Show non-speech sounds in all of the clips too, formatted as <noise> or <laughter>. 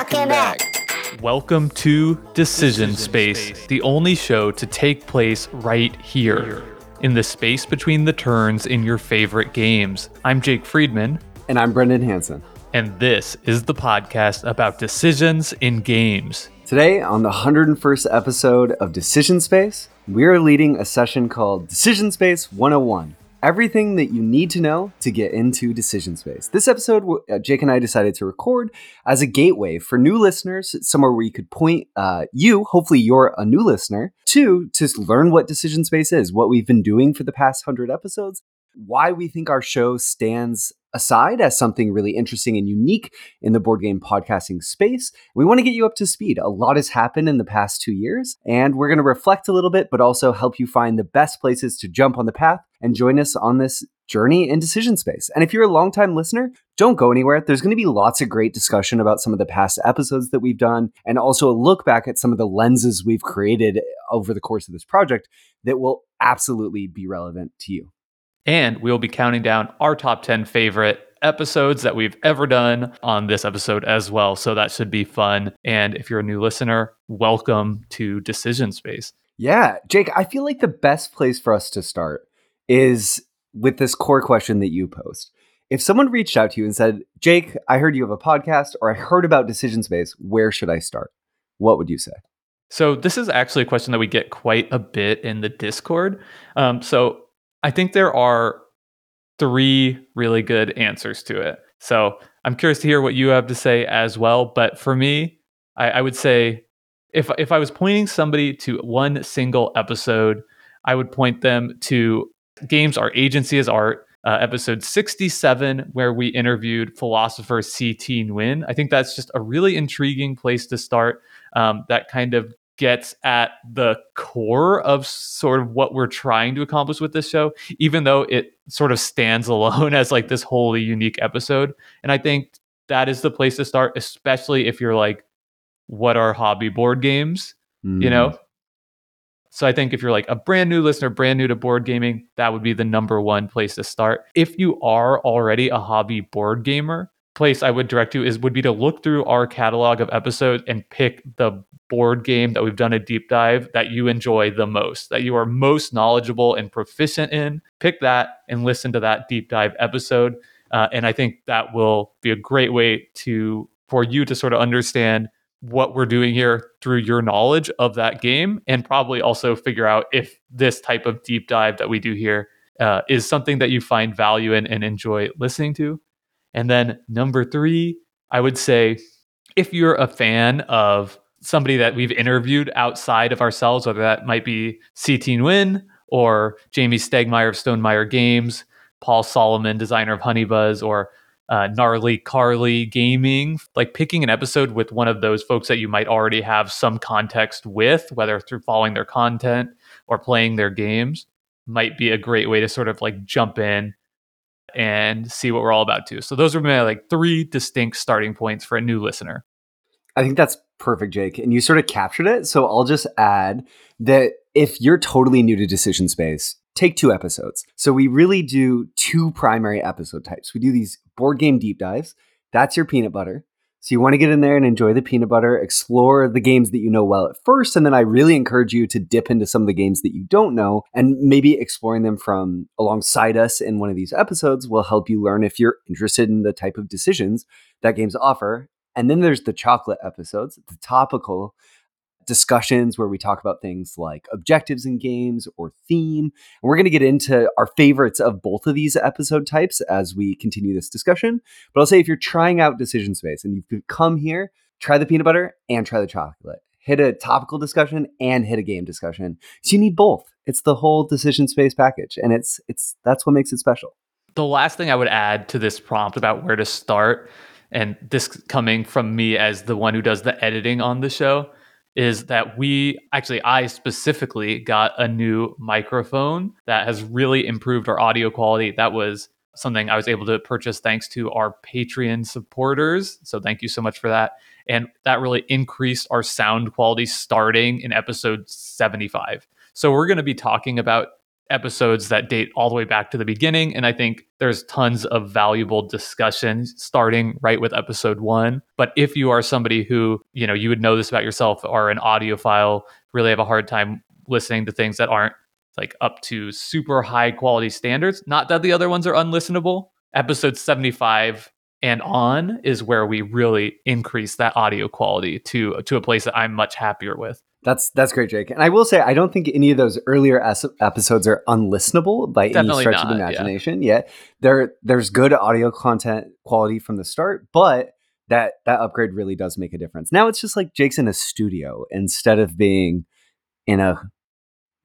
talking back. Welcome to Decision Space, the only show to take place right here, in the space between the turns in your favorite games. I'm Jake Friedman, And I'm Brendan Hanson. and this is the podcast about decisions in games. Today, on the 101st episode of Decision Space, we are leading a session called Decision Space 101 Everything that you need to know to get into Decision Space. This episode, uh, Jake and I decided to record as a gateway for new listeners, somewhere where you could point uh, you, hopefully you're a new listener, to to learn what Decision Space is, what we've been doing for the past 100 episodes, why we think our show stands aside as something really interesting and unique in the board game podcasting space. We want to get you up to speed. A lot has happened in the past two years, and we're going to reflect a little bit, but also help you find the best places to jump on the path and join us on this journey in decision space. And if you're a longtime listener, don't go anywhere. There's going to be lots of great discussion about some of the past episodes that we've done, and also a look back at some of the lenses we've created over the course of this project that will absolutely be relevant to you. And we'll be counting down our top 10 favorite episodes that we've ever done on this episode as well. So that should be fun. And if you're a new listener, welcome to Decision Space. Yeah, Jake, I feel like the best place for us to start is with this core question that you post. If someone reached out to you and said, Jake, I heard you have a podcast or I heard about Decision Space, where should I start? What would you say? So, this is actually a question that we get quite a bit in the Discord. Um, so, I think there are three really good answers to it. So, I'm curious to hear what you have to say as well. But for me, I, I would say if if I was pointing somebody to one single episode, I would point them to Games Our Agency is Art, uh, episode 67, where we interviewed philosopher C.T. Nguyen. I think that's just a really intriguing place to start. Um, that kind of gets at the core of sort of what we're trying to accomplish with this show, even though it sort of stands <laughs> alone as like this wholly unique episode. And I think that is the place to start, especially if you're like, what are hobby board games? Mm. You know? So I think if you're like a brand new listener, brand new to board gaming, that would be the number one place to start. If you are already a hobby board gamer, place I would direct you is would be to look through our catalog of episodes and pick the board game that we've done a deep dive that you enjoy the most, that you are most knowledgeable and proficient in. Pick that and listen to that deep dive episode. Uh, and I think that will be a great way to for you to sort of understand what we're doing here through your knowledge of that game and probably also figure out if this type of deep dive that we do here uh, is something that you find value in and enjoy listening to. And then number three, I would say if you're a fan of somebody that we've interviewed outside of ourselves, whether that might be CT Nguyen or Jamey Stegmaier of Stonemaier Games, Paul Salomon, designer of Honey Buzz, or uh, gnarly Carly gaming, like picking an episode with one of those folks that you might already have some context with, whether through following their content or playing their games, might be a great way to sort of like jump in and see what we're all about too. So those are my like three distinct starting points for a new listener. I think that's perfect, Jake. And you sort of captured it. So I'll just add that if you're totally new to Decision Space, take two episodes. So we really do two primary episode types. We do these board game deep dives. That's your peanut butter. So you want to get in there and enjoy the peanut butter, explore the games that you know well at first, and then I really encourage you to dip into some of the games that you don't know and maybe exploring them from alongside us in one of these episodes will help you learn if you're interested in the type of decisions that games offer. And then there's the chocolate episodes, the topical discussions where we talk about things like objectives in games or theme. And we're going to get into our favorites of both of these episode types as we continue this discussion. But I'll say if you're trying out Decision Space and you've come here, try the peanut butter and try the chocolate. Hit a topical discussion and hit a game discussion. So you need both. It's the whole Decision Space package and it's it's that's what makes it special. The last thing I would add to this prompt about where to start and this coming from me as the one who does the editing on the show is that we actually I specifically got a new microphone that has really improved our audio quality. That was something I was able to purchase thanks to our Patreon supporters. So thank you so much for that. And that really increased our sound quality starting in episode 75. So we're going to be talking about episodes that date all the way back to the beginning. And I think there's tons of valuable discussion starting right with episode one. But if you are somebody who, you know, you would know this about yourself, are an audiophile, really have a hard time listening to things that aren't like up to super high quality standards. Not that the other ones are unlistenable. Episode 75 and on is where we really increase that audio quality to to a place that I'm much happier with. That's that's great, Jake. And I will say, I don't think any of those earlier as- episodes are unlistenable by Definitely any stretch not, of yeah. imagination. Yet there there's good audio content quality from the start, but that that upgrade really does make a difference. Now it's just like Jake's in a studio instead of being in a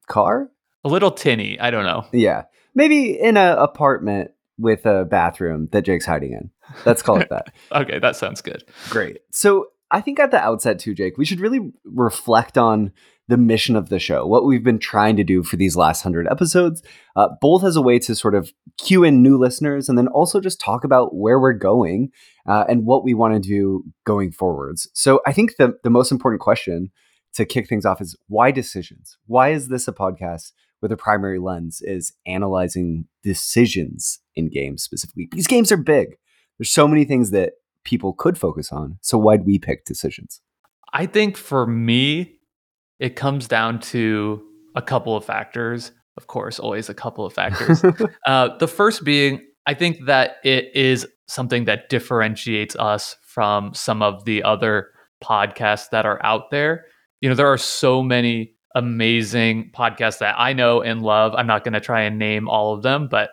car. A little tinny, I don't know. Yeah, maybe in an apartment with a bathroom that Jake's hiding in. Let's call it that. <laughs> Okay, that sounds good. Great. So I think at the outset, too, Jake, we should really reflect on the mission of the show, what we've been trying to do for these last hundred episodes, uh, both as a way to sort of cue in new listeners and then also just talk about where we're going uh, and what we want to do going forwards. So I think the, the most important question to kick things off is why decisions? Why is this a podcast where the primary lens is analyzing decisions in games specifically? These games are big. There's so many things that people could focus on. So why'd we pick decisions? I think for me, it comes down to a couple of factors. Of course, always a couple of factors. <laughs> uh, the first being, I think that it is something that differentiates us from some of the other podcasts that are out there. You know, there are so many amazing podcasts that I know and love. I'm not going to try and name all of them, but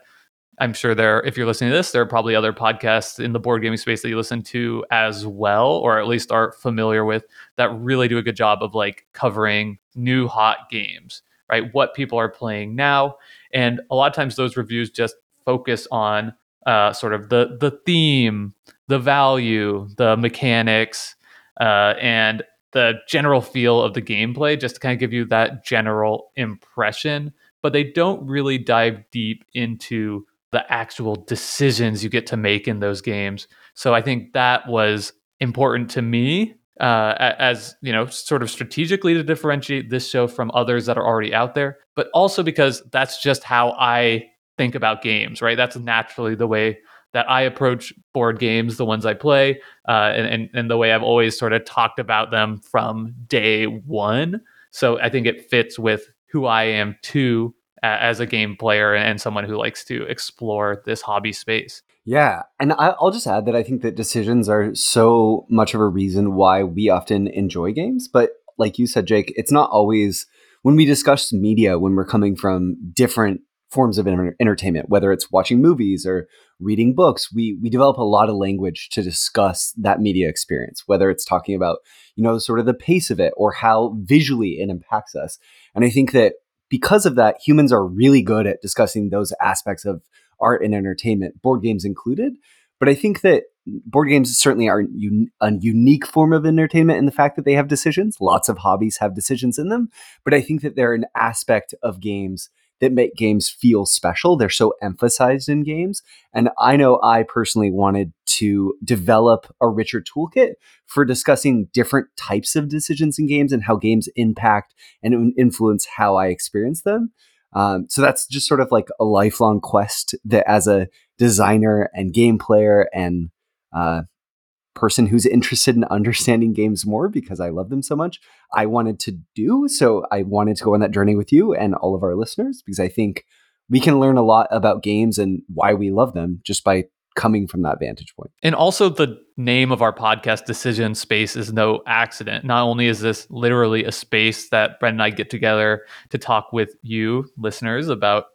I'm sure there, if you're listening to this, there are probably other podcasts in the board gaming space that you listen to as well, or at least are familiar with that really do a good job of like covering new hot games, right? What people are playing now. And a lot of times those reviews just focus on uh, sort of the the theme, the value, the mechanics, uh, and the general feel of the gameplay, just to kind of give you that general impression. But they don't really dive deep into the actual decisions you get to make in those games. So I think that was important to me uh, as you know, sort of strategically to differentiate this show from others that are already out there, but also because that's just how I think about games. Right? That's naturally the way that I approach board games, the ones I play, uh, and, and and the way I've always sort of talked about them from day one. So I think it fits with who I am too as a game player and someone who likes to explore this hobby space. Yeah. And I'll just add that I think that decisions are so much of a reason why we often enjoy games. But like you said, Jake, it's not always when we discuss media, when we're coming from different forms of enter- entertainment, whether it's watching movies or reading books, we, we develop a lot of language to discuss that media experience, whether it's talking about, you know, sort of the pace of it or how visually it impacts us. And I think that because of that, humans are really good at discussing those aspects of art and entertainment, board games included. But I think that board games certainly are un- a unique form of entertainment in the fact that they have decisions. Lots of hobbies have decisions in them. But I think that they're an aspect of games that make games feel special. They're so emphasized in games. And I know I personally wanted to develop a richer toolkit for discussing different types of decisions in games and how games impact and influence how I experience them. Um, so that's just sort of like a lifelong quest that as a designer and game player and uh, person who's interested in understanding games more because I love them so much, I wanted to do. So I wanted to go on that journey with you and all of our listeners because I think we can learn a lot about games and why we love them just by coming from that vantage point. And also, the name of our podcast, Decision Space, is no accident. Not only is this literally a space that Brent and I get together to talk with you, listeners, about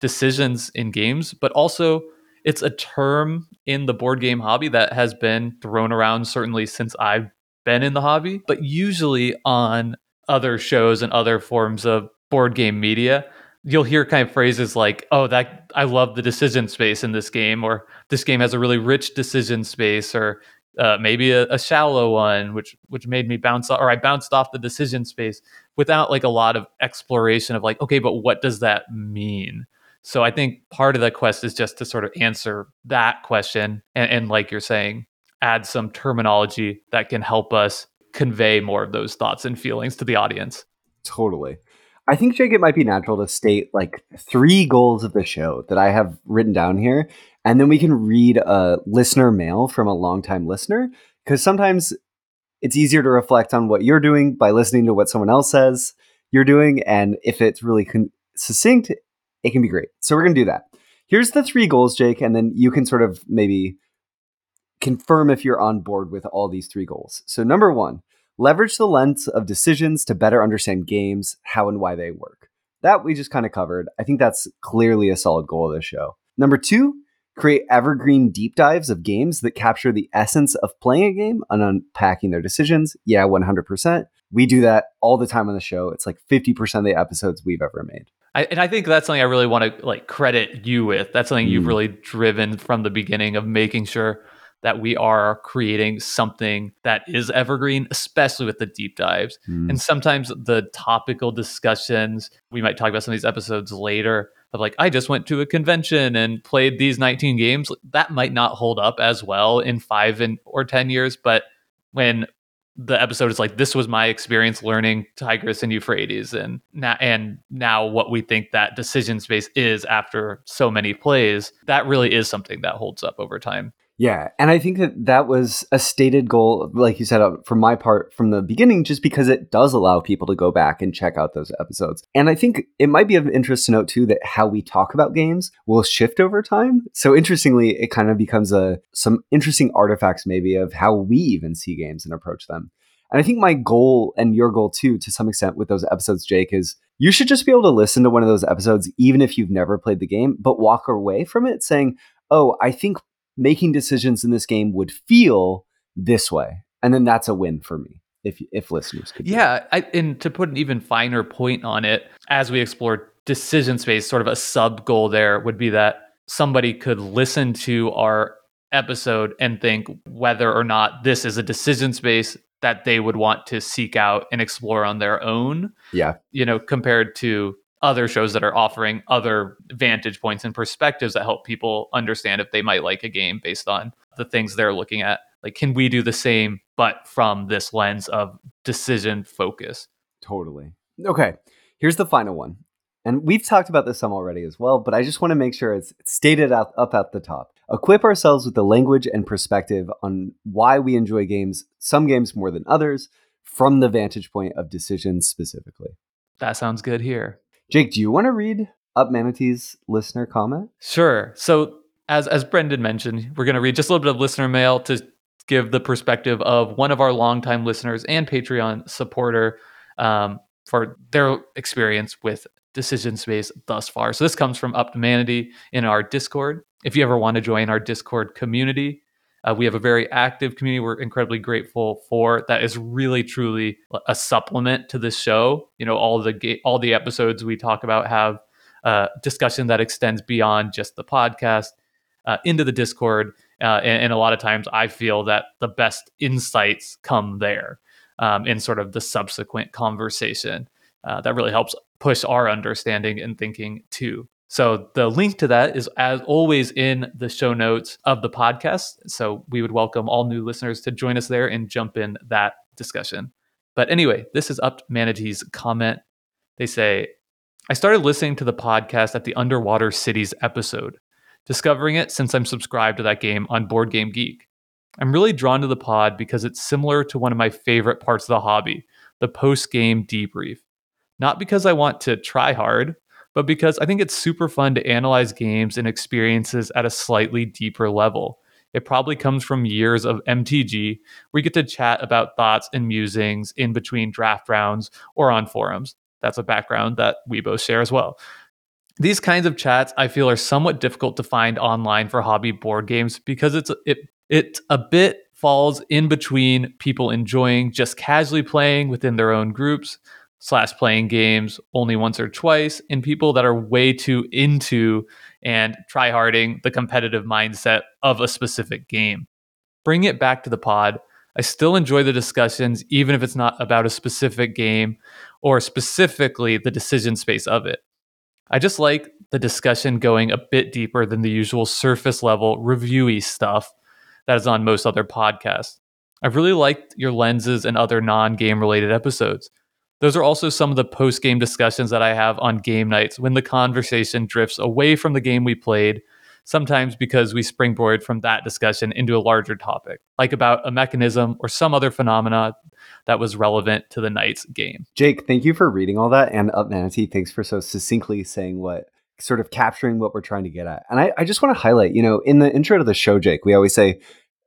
decisions in games, but also it's a term in the board game hobby that has been thrown around certainly since I've been in the hobby, but usually on other shows and other forms of board game media, you'll hear kind of phrases like, "Oh, that I love the decision space in this game," or "This game has a really rich decision space," or uh, maybe a, a shallow one, which which made me bounce off, or I bounced off the decision space without like a lot of exploration of like, okay, but what does that mean? So I think part of the quest is just to sort of answer that question, and, and like you're saying, add some terminology that can help us convey more of those thoughts and feelings to the audience. Totally. I think, Jake, it might be natural to state like three goals of the show that I have written down here. And then we can read a listener mail from a longtime listener. Because sometimes it's easier to reflect on what you're doing by listening to what someone else says you're doing. And if it's really con- succinct, it can be great. So we're going to do that. Here's the three goals, Jake. And then you can sort of maybe confirm if you're on board with all these three goals. So, number one, leverage the lens of decisions to better understand games, how and why they work. That we just kind of covered. I think that's clearly a solid goal of this show. Number two, create evergreen deep dives of games that capture the essence of playing a game and unpacking their decisions. Yeah, 100%. We do that all the time on the show. It's like 50% of the episodes we've ever made. I, and I think that's something I really want to like credit you with. That's something mm. you've really driven from the beginning of making sure that we are creating something that is evergreen, especially with the deep dives. Mm. And sometimes the topical discussions, we might talk about some of these episodes later of like, I just went to a convention and played these 19 games. That might not hold up as well in five and or 10 years. But when the episode is like this was my experience learning Tigris and Euphrates and now and now what we think that decision space is after so many plays that really is something that holds up over time yeah, and I think that that was a stated goal, like you said, uh, from my part from the beginning, just because it does allow people to go back and check out those episodes. And I think it might be of interest to note too that how we talk about games will shift over time. So interestingly, it kind of becomes a some interesting artifacts maybe of how we even see games and approach them. And I think my goal and your goal too, to some extent, with those episodes, Jake, is you should just be able to listen to one of those episodes, even if you've never played the game, but walk away from it saying, oh, I think making decisions in this game would feel this way. And then that's a win for me if if listeners could. Yeah, I, and to put an even finer point on it, as we explore decision space, sort of a sub goal there would be that somebody could listen to our episode and think whether or not this is a decision space that they would want to seek out and explore on their own. Yeah. You know, compared to other shows that are offering other vantage points and perspectives that help people understand if they might like a game based on the things they're looking at. Like, can we do the same, but from this lens of decision focus? Totally. Okay. Here's the final one. And we've talked about this some already as well, but I just want to make sure it's stated out, up at the top. Equip ourselves with the language and perspective on why we enjoy games, some games more than others, from the vantage point of decisions specifically. That sounds good here. Jake, do you want to read Up Manatee's listener comment? Sure. So, as as Brendan mentioned, we're going to read just a little bit of listener mail to give the perspective of one of our longtime listeners and Patreon supporter um, for their experience with decision space thus far. So this comes from Up Manatee in our Discord. If you ever want to join our Discord community, uh, we have a very active community we're incredibly grateful for. That is really truly a supplement to this show. You know, all the ga- all the episodes we talk about have uh, discussion that extends beyond just the podcast uh, into the Discord. Uh, and, and, a lot of times, I feel that the best insights come there um, in sort of the subsequent conversation. Uh, that really helps push our understanding and thinking too. So the link to that is as always in the show notes of the podcast. So we would welcome all new listeners to join us there and jump in that discussion. But anyway, this is up Manatee's comment. They say, I started listening to the podcast at the Underwater Cities episode, discovering it since I'm subscribed to that game on Board Game Geek. I'm really drawn to the pod because it's similar to one of my favorite parts of the hobby, the post game debrief. Not because I want to try hard, but because I think it's super fun to analyze games and experiences at a slightly deeper level. It probably comes from years of MTG, where you get to chat about thoughts and musings in between draft rounds or on forums. That's a background that we both share as well. These kinds of chats I feel are somewhat difficult to find online for hobby board games because it's it it a bit falls in between people enjoying just casually playing within their own groups slash playing games only once or twice and people that are way too into and tryharding the competitive mindset of a specific game. Bring it back to the pod. I still enjoy the discussions, even if it's not about a specific game or specifically the decision space of it. I just like the discussion going a bit deeper than the usual surface level reviewy stuff that is on most other podcasts. I've really liked your lenses and other non game related episodes. Those are also some of the post game discussions that I have on game nights when the conversation drifts away from the game we played, sometimes because we springboard from that discussion into a larger topic, like about a mechanism or some other phenomena that was relevant to the night's game. Jake, thank you for reading all that. And uh, Up Manatee, thanks for so succinctly saying what sort of capturing what we're trying to get at. And I, I just want to highlight, you know, in the intro to the show, Jake, we always say,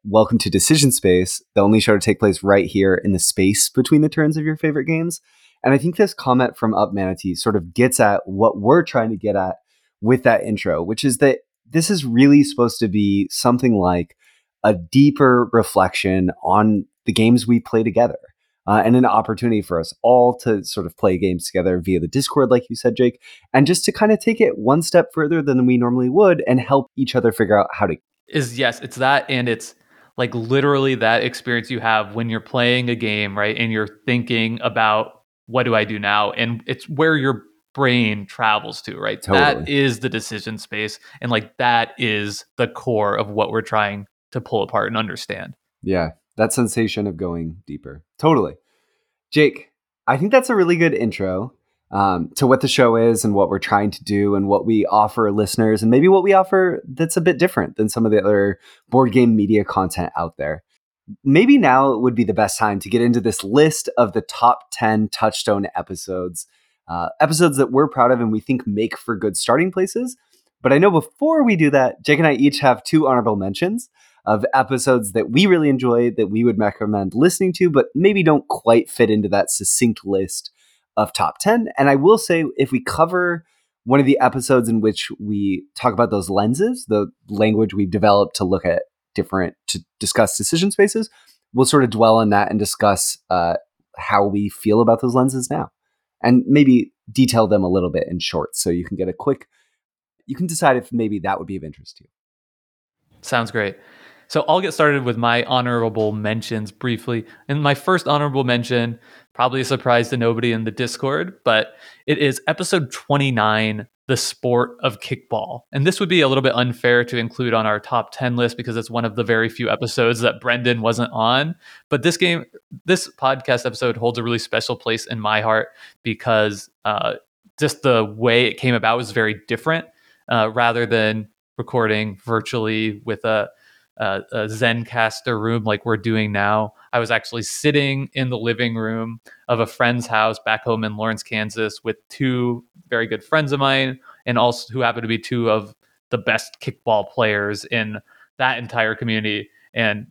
Welcome to Decision Space, the only show to take place right here in the space between the turns of your favorite games. And I think this comment from Up Manatee sort of gets at what we're trying to get at with that intro, which is that this is really supposed to be something like a deeper reflection on the games we play together. Uh, and an opportunity for us all to sort of play games together via the Discord, like you said, Jake, and just to kind of take it one step further than we normally would and help each other figure out how to. Is yes, it's that, and it's like literally that experience you have when you're playing a game, right? And you're thinking about what do I do now? And it's where your brain travels to, right? Totally. That is the decision space. And like that is the core of what we're trying to pull apart and understand. Yeah, that sensation of going deeper. Totally. Jake, I think that's a really good intro um, to what the show is and what we're trying to do and what we offer listeners and maybe what we offer that's a bit different than some of the other board game media content out there. Maybe now would be the best time to get into this list of the top 10 touchstone episodes, uh, episodes that we're proud of and we think make for good starting places. But I know before we do that, Jake and I each have two honorable mentions of episodes that we really enjoy that we would recommend listening to, but maybe don't quite fit into that succinct list of top 10. And I will say, if we cover one of the episodes in which we talk about those lenses, the language we've developed to look at different, to discuss decision spaces, we'll sort of dwell on that and discuss uh, how we feel about those lenses now. And maybe detail them a little bit in short so you can get a quick, you can decide if maybe that would be of interest to you. Sounds great. So I'll get started with my honorable mentions briefly. And my first honorable mention, probably a surprise to nobody in the Discord, but it is episode 29, The Sport of Kickball. And this would be a little bit unfair to include on our top 10 list because it's one of the very few episodes that Brendan wasn't on. But this game, this podcast episode holds a really special place in my heart because uh, just the way it came about was very different uh, rather than recording virtually with a uh, a Zencastr room like we're doing now. I was actually sitting in the living room of a friend's house back home in Lawrence, Kansas, with two very good friends of mine, and also who happen to be two of the best kickball players in that entire community and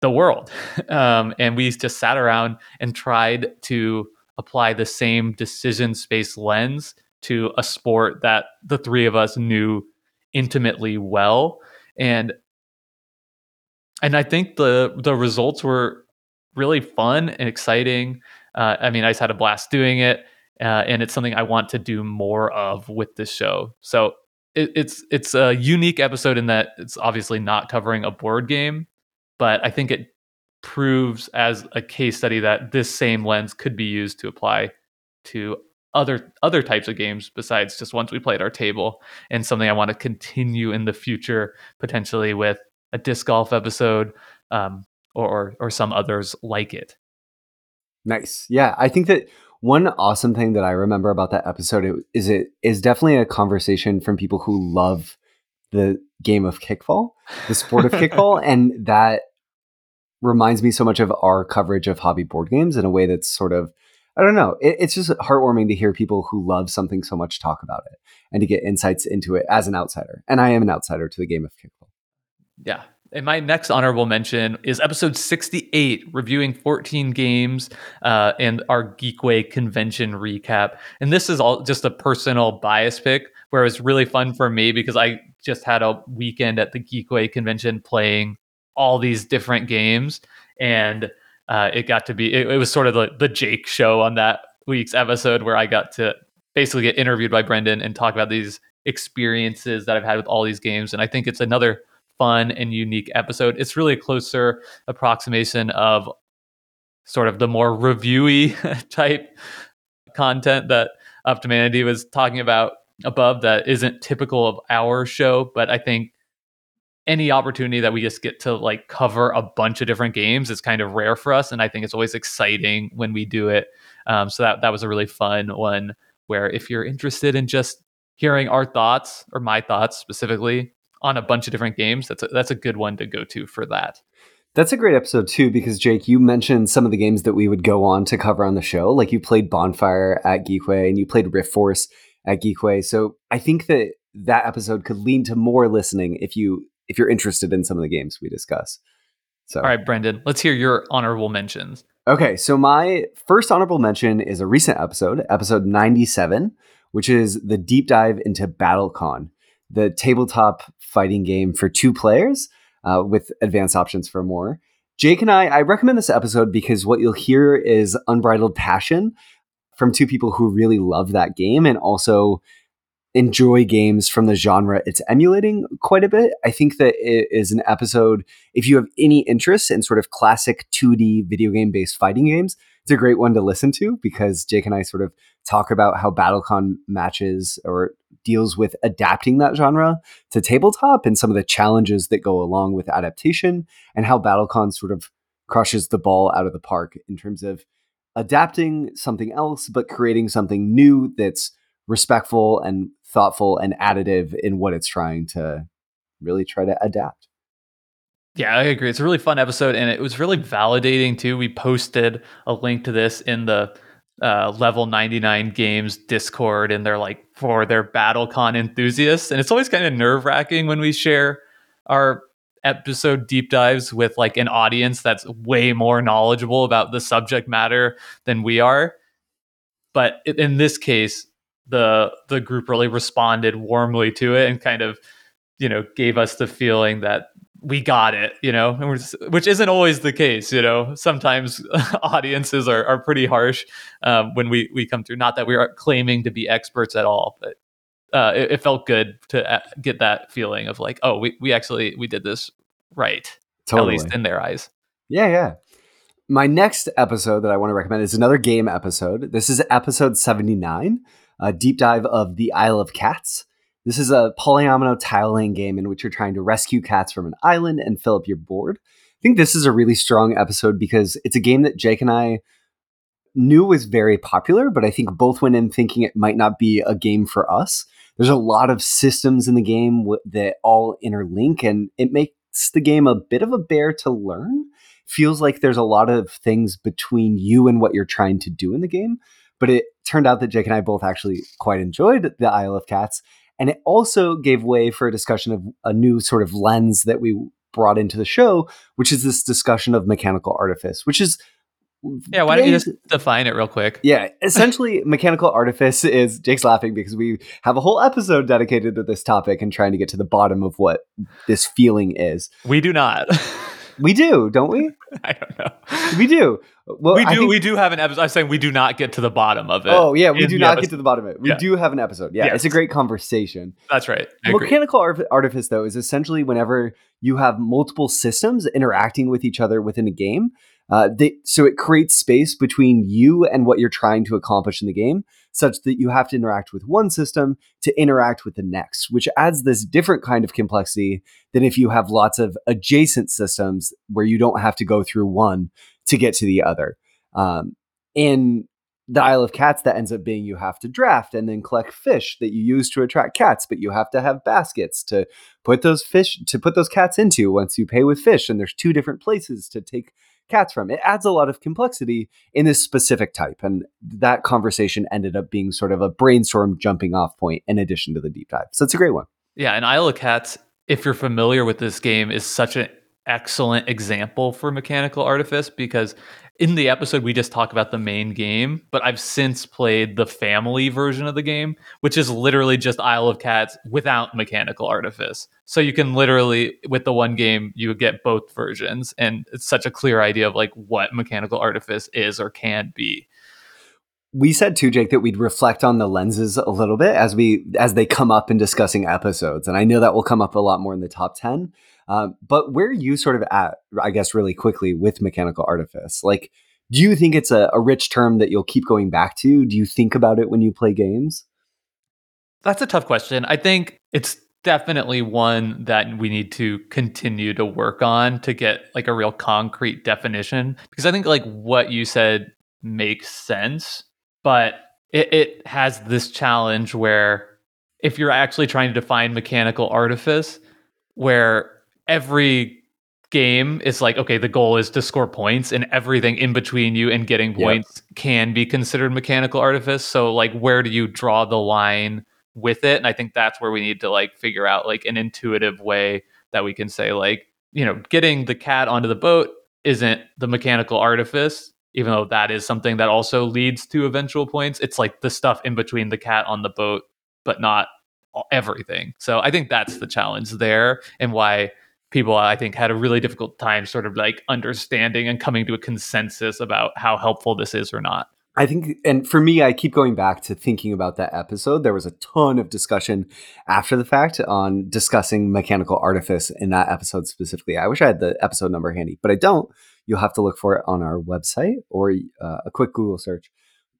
the world. <laughs> Um, and we just sat around and tried to apply the same decision space lens to a sport that the three of us knew intimately well. And and I think the the results were really fun and exciting. Uh, I mean, I just had a blast doing it, uh, and it's something I want to do more of with this show. So it, it's it's a unique episode in that it's obviously not covering a board game, but I think it proves as a case study that this same lens could be used to apply to other other types of games besides just ones we play at our table and something I want to continue in the future potentially with a disc golf episode um, or or some others like it. Nice. Yeah, I think that one awesome thing that I remember about that episode is it is definitely a conversation from people who love the game of kickball, the sport of <laughs> kickball, and that reminds me so much of our coverage of hobby board games in a way that's sort of I don't know. It, it's just heartwarming to hear people who love something so much talk about it and to get insights into it as an outsider. And I am an outsider to the game of kickball. Yeah. And my next honorable mention is episode 68, reviewing 14 games uh, and our Geekway convention recap. And this is all just a personal bias pick where it was really fun for me because I just had a weekend at the Geekway convention playing all these different games. And uh, it got to be, it, it was sort of the, the Jake show on that week's episode where I got to basically get interviewed by Brendan and talk about these experiences that I've had with all these games. And I think it's another fun and unique episode. It's really a closer approximation of sort of the more reviewy <laughs> type content that Up to Manatee was talking about above that isn't typical of our show, but I think any opportunity that we just get to like cover a bunch of different games is kind of rare for us, and I think it's always exciting when we do it. Um, so that that was a really fun one. Where if you're interested in just hearing our thoughts or my thoughts specifically on a bunch of different games, that's a, that's a good one to go to for that. That's a great episode too, because Jake, you mentioned some of the games that we would go on to cover on the show. Like you played Bonfire at Geekway and you played Riftforce at Geekway. So I think that that episode could lean to more listening if you if you're interested in some of the games we discuss. So all right, Brendan, let's hear your honorable mentions. Okay, so my first honorable mention is a recent episode, episode 97, which is the deep dive into BattleCon, the tabletop fighting game for two players uh, with advanced options for more. Jake and I, I recommend this episode because what you'll hear is unbridled passion from two people who really love that game and also enjoy games from the genre it's emulating quite a bit. I think that it is an episode, if you have any interest in sort of classic 2D video game based fighting games, it's a great one to listen to because Jake and I sort of talk about how BattleCon matches or deals with adapting that genre to tabletop and some of the challenges that go along with adaptation and how BattleCon sort of crushes the ball out of the park in terms of adapting something else but creating something new that's respectful and thoughtful and additive in what it's trying to really try to adapt. Yeah, I agree. It's a really fun episode, and it was really validating too. We posted a link to this in the uh, level 99 games discord and they're like for their battlecon enthusiasts. And it's always kind of nerve wracking when we share our episode deep dives with like an audience that's way more knowledgeable about the subject matter than we are. But in this case the the group really responded warmly to it and kind of you know gave us the feeling that we got it, you know, which isn't always the case, you know. Sometimes <laughs> audiences are, are pretty harsh um, when we, we come through. Not that we are claiming to be experts at all, but uh, it, it, felt good to uh, get that feeling of like, oh, we, we actually we did this right, totally. at least in their eyes. Yeah, yeah. My next episode that I want to recommend is another game episode. This is episode seventy nine, a deep dive of the Isle of Cats. This is a polyomino tile laying game in which you're trying to rescue cats from an island and fill up your board. I think this is a really strong episode because it's a game that Jake and I knew was very popular, but I think both went in thinking it might not be a game for us. There's a lot of systems in the game that all interlink, and it makes the game a bit of a bear to learn. Feels like there's a lot of things between you and what you're trying to do in the game. But it turned out that Jake and I both actually quite enjoyed the Isle of Cats and it also gave way for a discussion of a new sort of lens that we brought into the show, which is this discussion of mechanical artifice, which is yeah, why don't you just define it real quick? Yeah, essentially, <laughs> mechanical artifice is Jake's laughing because we have a whole episode dedicated to this topic and trying to get to the bottom of what this feeling is. We do not. <laughs> We do, don't we? <laughs> I don't know. We do. Well, we do. Think, we do have an episode. I'm saying we do not get to the bottom of it. Oh yeah, we do not episode. get to the bottom of it. We yeah. do have an episode. Yeah, yes. it's a great conversation. That's right. Mechanical artifice, though, is essentially whenever you have multiple systems interacting with each other within a game. Uh, they, so it creates space between you and what you're trying to accomplish in the game such that you have to interact with one system to interact with the next, which adds this different kind of complexity than if you have lots of adjacent systems where you don't have to go through one to get to the other. Um, in the Isle of Cats, that ends up being you have to draft and then collect fish that you use to attract cats, but you have to have baskets to put those fish to put those cats into once you pay with fish. And there's two different places to take cats from. It adds a lot of complexity in this specific type. And that conversation ended up being sort of a brainstorm jumping off point in addition to the deep dive. So it's a great one. Yeah. And Isle of Cats, if you're familiar with this game, is such an excellent example for mechanical artifice because in the episode we just talk about the main game but i've since played the family version of the game which is literally just isle of cats without mechanical artifice. So you can literally with the one game you get both versions and it's such a clear idea of like what mechanical artifice is or can be. We said too jake that we'd reflect on the lenses a little bit as we as they come up in discussing episodes and i know that will come up a lot more in the top 10 um, but where are you sort of at, I guess, really quickly with mechanical artifice? Like, do you think it's a, a rich term that you'll keep going back to? Do you think about it when you play games? That's a tough question. I think it's definitely one that we need to continue to work on to get like a real concrete definition because I think like what you said makes sense, but it, it has this challenge where if you're actually trying to define mechanical artifice, where every game is like, okay, the goal is to score points, and everything in between you and getting points yep. can be considered mechanical artifice. So, like, where do you draw the line with it? And I think that's where we need to like figure out like an intuitive way that we can say, like, you know, getting the cat onto the boat isn't the mechanical artifice even though that is something that also leads to eventual points. It's like the stuff in between the cat on the boat, but not everything. So I think that's the challenge there and why people I think had a really difficult time sort of like understanding and coming to a consensus about how helpful this is or not. I think, and for me, I keep going back to thinking about that episode. There was a ton of discussion after the fact on discussing mechanical artifice in that episode specifically. I wish I had the episode number handy, but I don't. You'll have to look for it on our website or uh, a quick Google search.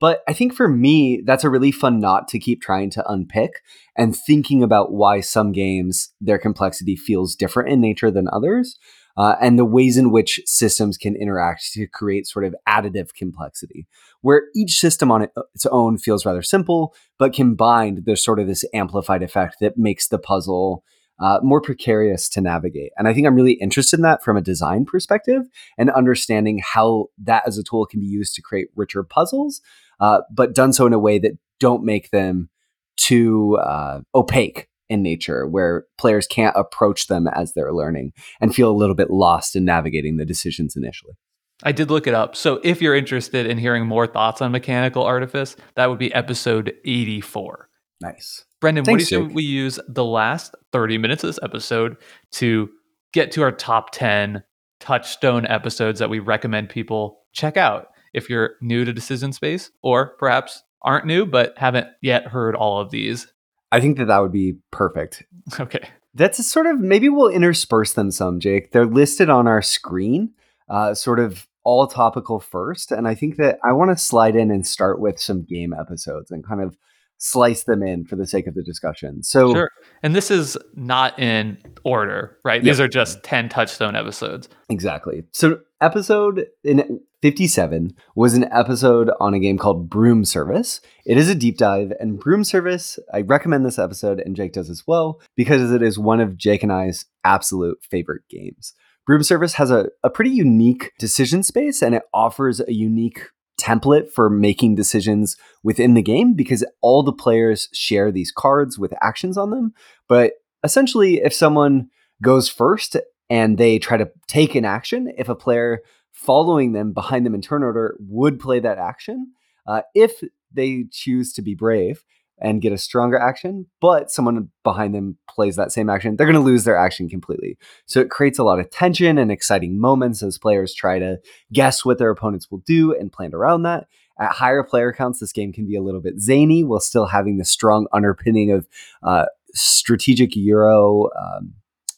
But I think for me, that's a really fun knot to keep trying to unpick and thinking about why some games, their complexity feels different in nature than others. Uh, and the ways in which systems can interact to create sort of additive complexity, where each system on its own feels rather simple, but combined, there's sort of this amplified effect that makes the puzzle uh, more precarious to navigate. And I think I'm really interested in that from a design perspective and understanding how that as a tool can be used to create richer puzzles, uh, but done so in a way that don't make them too uh, opaque in nature, where players can't approach them as they're learning and feel a little bit lost in navigating the decisions initially. I did look it up. So if you're interested in hearing more thoughts on mechanical artifice, that would be episode 84. Nice. Brendan, Thanks, what do you think we use the last 30 minutes of this episode to get to our top 10 touchstone episodes that we recommend people check out if you're new to Decision Space or perhaps aren't new but haven't yet heard all of these? I think that that would be perfect. <laughs> Okay. That's a sort of maybe we'll intersperse them some, Jake. They're listed on our screen, uh, sort of all topical first. And I think that I want to slide in and start with some game episodes and kind of slice them in for the sake of the discussion. So, sure. And this is not in order, right? These are just 10 touchstone episodes. Exactly. So, episode in 57 was an episode on a game called Broom Service. It is a deep dive, and Broom Service, I recommend this episode, and Jake does as well, because it is one of Jake and I's absolute favorite games. Broom Service has a, a pretty unique decision space and it offers a unique template for making decisions within the game because all the players share these cards with actions on them. But essentially, if someone goes first and they try to take an action, if a player following them behind them in turn order would play that action, uh, if they choose to be brave, and get a stronger action, but someone behind them plays that same action, they're going to lose their action completely. So it creates a lot of tension and exciting moments as players try to guess what their opponents will do and plan around that. At higher player counts, this game can be a little bit zany while still having the strong underpinning of uh, strategic Euro. Um,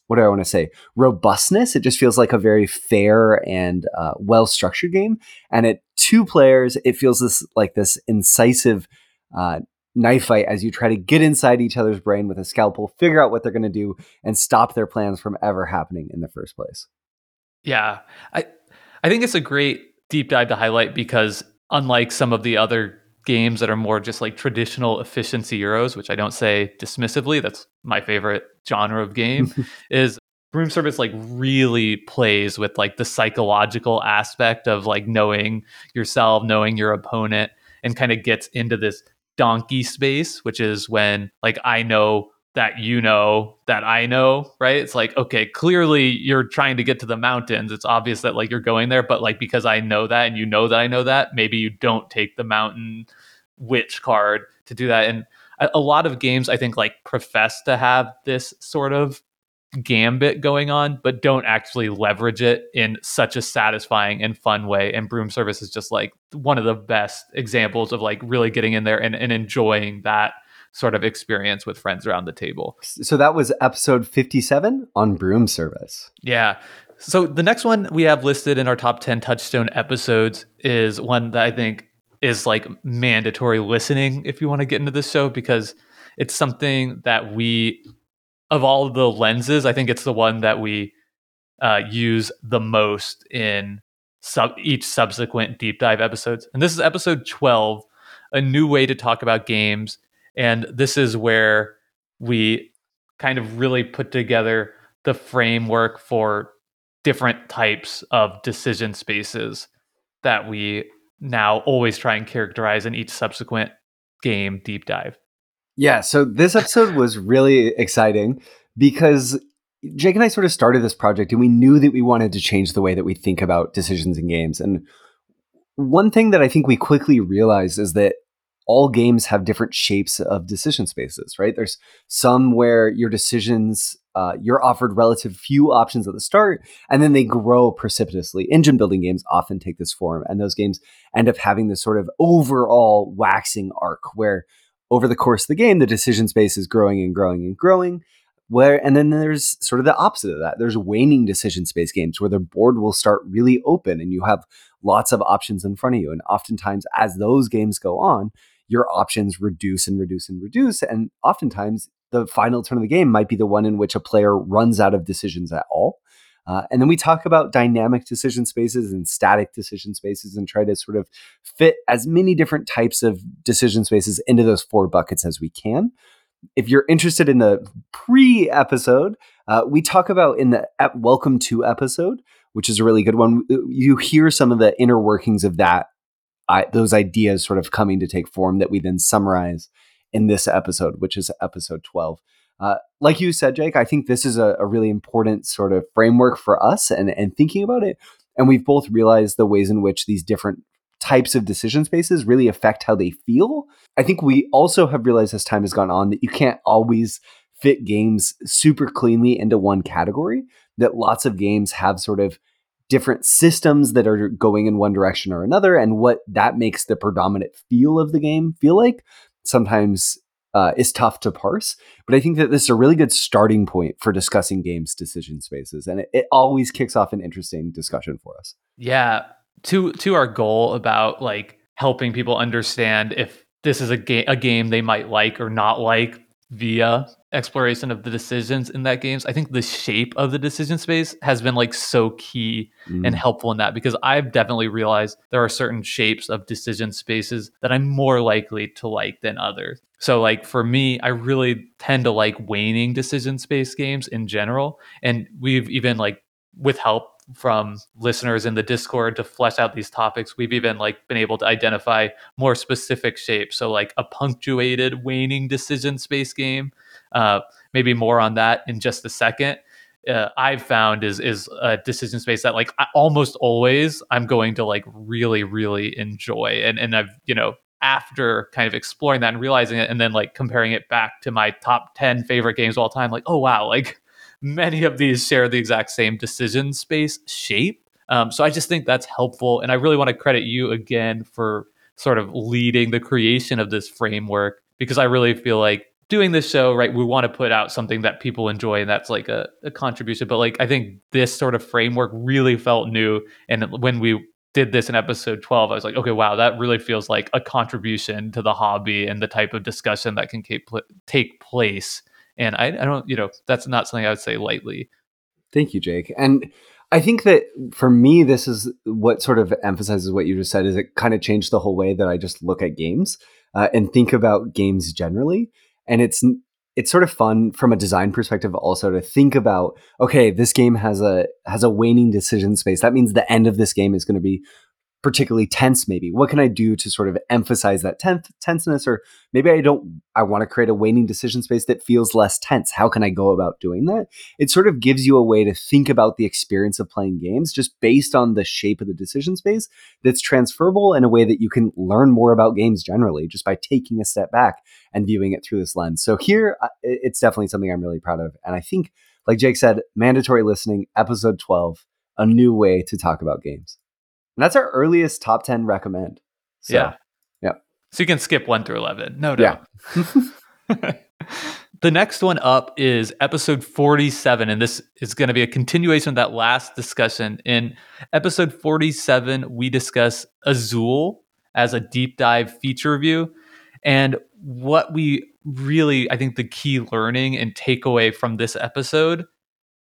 what do I want to say? Robustness. It just feels like a very fair and uh, well structured game. And at two players, it feels this like this incisive uh, knife fight as you try to get inside each other's brain with a scalpel, figure out what they're going to do, and stop their plans from ever happening in the first place. Yeah, I I think it's a great deep dive to highlight because unlike some of the other games that are more just like traditional efficiency euros, which I don't say dismissively, that's my favorite genre of game, <laughs> is Broom Service like really plays with like the psychological aspect of like knowing yourself, knowing your opponent, and kind of gets into this donkey space, which is when like I know that you know that I know, right? It's like, okay, clearly you're trying to get to the mountains. It's obvious that like you're going there, but like because I know that and you know that I know that, maybe you don't take the mountain witch card to do that. And a, lot of games I think like profess to have this sort of gambit going on, but don't actually leverage it in such a satisfying and fun way. And Broom Service is just like one of the best examples of like really getting in there and, and enjoying that sort of experience with friends around the table. So that was episode 57 on Broom Service. Yeah. So the next one we have listed in our top 10 touchstone episodes is one that I think is like mandatory listening if you want to get into this show because it's something that we of all the lenses, I think it's the one that we uh, use the most in sub each subsequent deep dive episodes. And this is episode 12, a new way to talk about games. And this is where we kind of really put together the framework for different types of decision spaces that we now always try and characterize in each subsequent game deep dive. Yeah, so this episode was really exciting because Jake and I sort of started this project and we knew that we wanted to change the way that we think about decisions in games. And one thing that I think we quickly realized is that all games have different shapes of decision spaces, right? There's some where your decisions, uh, you're offered relative few options at the start, and then they grow precipitously. Engine building games often take this form, and those games end up having this sort of overall waxing arc where over the course of the game, the decision space is growing and growing and growing. Where and then there's sort of the opposite of that. There's waning decision space games where the board will start really open and you have lots of options in front of you. And oftentimes, as those games go on, your options reduce and reduce and reduce. And oftentimes, the final turn of the game might be the one in which a player runs out of decisions at all. Uh, and then we talk about dynamic decision spaces and static decision spaces and try to sort of fit as many different types of decision spaces into those four buckets as we can. If you're interested in the pre episode, uh, we talk about in the Welcome to episode, which is a really good one. You hear some of the inner workings of that, uh, those ideas sort of coming to take form that we then summarize in this episode, which is episode 12. Uh, like you said, Jake, I think this is a, a, really important sort of framework for us and, and thinking about it. And we've both realized the ways in which these different types of decision spaces really affect how they feel. I think we also have realized as time has gone on that you can't always fit games super cleanly into one category, that lots of games have sort of different systems that are going in one direction or another, and what that makes the predominant feel of the game feel like. Sometimes uh, is tough to parse. But I think that this is a really good starting point for discussing games decision spaces, and it, it always kicks off an interesting discussion for us. Yeah, to to our goal about like helping people understand if this is a game a game they might like or not like via exploration of the decisions in that games. I think the shape of the decision space has been like so key mm. and helpful in that because I've definitely realized there are certain shapes of decision spaces that I'm more likely to like than others. So like for me, I really tend to like waning decision space games in general. And we've even like with help from listeners in the discord to flesh out these topics we've even like been able to identify more specific shapes so like a punctuated waning decision space game uh, maybe more on that in just a second uh, I've found is is a decision space that like I, almost always I'm going to like really really enjoy and and I've you know after kind of exploring that and realizing it and then like comparing it back to my top 10 favorite games of all time like oh wow like many of these share the exact same decision space shape. Um, so I just think that's helpful. And I really want to credit you again for sort of leading the creation of this framework because I really feel like doing this show, right, we want to put out something that people enjoy and that's like a, a contribution. But like I think this sort of framework really felt new. And when we did this in episode 12 i was like okay wow that really feels like a contribution to the hobby and the type of discussion that can take place and I, I don't, you know, that's not something I would say lightly. Thank you, Jake. And I think that for me, this is what sort of emphasizes what you just said. Is it kind of changed the whole way that I just look at games uh, and think about games generally. And it's it's sort of fun from a design perspective also to think about okay this game has a has a waning decision space. That means the end of this game is going to be particularly tense maybe? What can i do to sort of emphasize that tense, tenseness? Or maybe i don't i want to create a waning decision space that feels less tense. How can i go about doing that? It sort of gives you a way to think about the experience of playing games just based on the shape of the decision space that's transferable in a way that you can learn more about games generally just by taking a step back and viewing it through this lens. So here uh, it's definitely something i'm really proud of. And i think like jake said mandatory listening episode 12 a new way to talk about games and that's our earliest top 10 recommend. So, yeah. Yeah. So you can skip 1 through 11. No doubt. Yeah. <laughs> the next one up is episode 47 and this is going to be a continuation of that last discussion in episode 47 we discuss azul as a deep dive feature review and what we really, I think the key learning and takeaway from this episode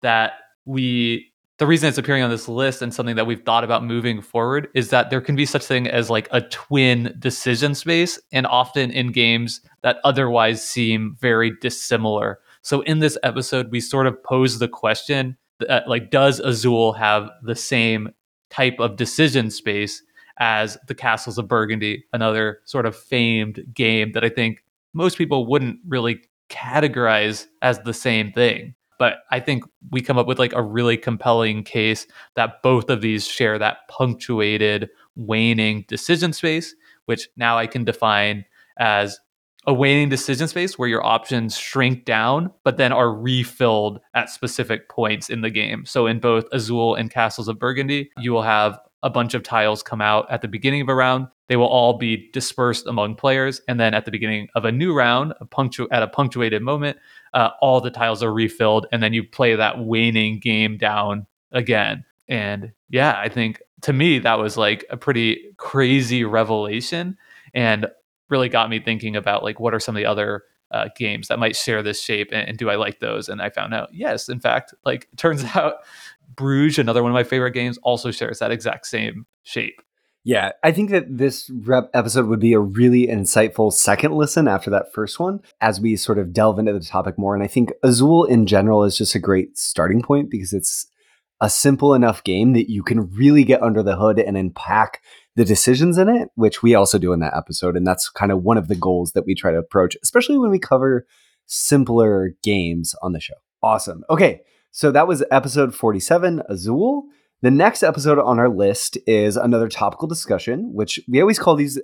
that we the reason it's appearing on this list and something that we've thought about moving forward is that there can be such thing as like a twin decision space and often in games that otherwise seem very dissimilar. So in this episode we sort of pose the question that, like does azul have the same type of decision space as the castles of burgundy another sort of famed game that i think most people wouldn't really categorize as the same thing but I think we come up with like a really compelling case that both of these share that punctuated waning decision space, which now I can define as a waning decision space where your options shrink down, but then are refilled at specific points in the game. So in both Azul and Castles of Burgundy, you will have a bunch of tiles come out at the beginning of a round. They will all be dispersed among players, and then at the beginning of a new round, a punctu- at a punctuated moment, uh, all the tiles are refilled, and then you play that waning game down again. And yeah, I think to me that was like a pretty crazy revelation, and really got me thinking about like what are some of the other uh, games that might share this shape and, and, do I like those? And I found out, yes, in fact, like <laughs> turns out Bruges, another one of my favorite games, also shares that exact same shape. Yeah, I think that this rep episode would be a really insightful second listen after that first one as we sort of delve into the topic more. And I think Azul in general is just a great starting point because it's a simple enough game that you can really get under the hood and unpack the decisions in it, which we also do in that episode. And that's kind of one of the goals that we try to approach, especially when we cover simpler games on the show. Awesome. Okay. So that was episode 47, Azul. The next episode on our list is another topical discussion, which we always call these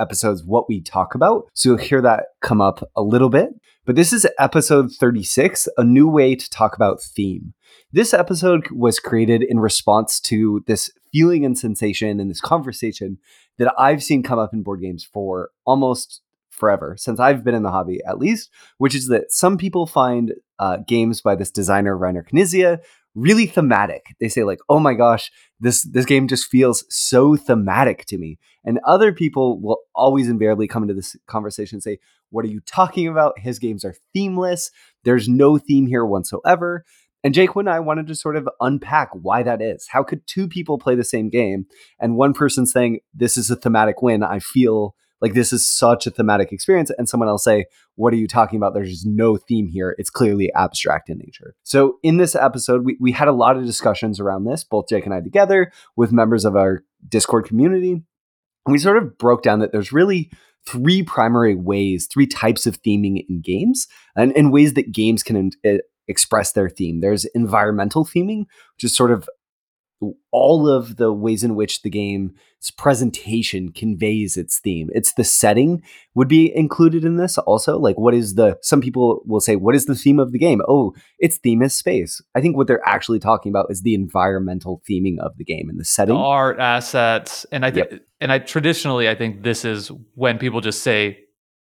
episodes what we talk about. So you'll hear that come up a little bit. But this is episode 36, a new way to talk about theme. This episode was created in response to this feeling and sensation and this conversation that I've seen come up in board games for almost forever, since I've been in the hobby at least, which is that some people find uh, games by this designer, Reiner Knizia, really thematic. They say like, "Oh my gosh, this this game just feels so thematic to me." And other people will always invariably come into this conversation and say, "What are you talking about? His games are themeless. There's no theme here whatsoever." And Jake and I wanted to sort of unpack why that is. How could two people play the same game and one person saying, This is a thematic win? I feel like this is such a thematic experience. And someone else say, What are you talking about? There's just no theme here. It's clearly abstract in nature. So in this episode, we, we had a lot of discussions around this, both Jake and I together with members of our Discord community. And we sort of broke down that there's really three primary ways, three types of theming in games, and, and ways that games can uh, express their theme. There's environmental theming, which is sort of all of the ways in which the game's presentation conveys its theme. It's the setting would be included in this also. Like, what is the, some people will say, what is the theme of the game? Oh, its theme is space. I think what they're actually talking about is the environmental theming of the game and the setting. The art, assets. And I think, yep. and I traditionally, I think this is when people just say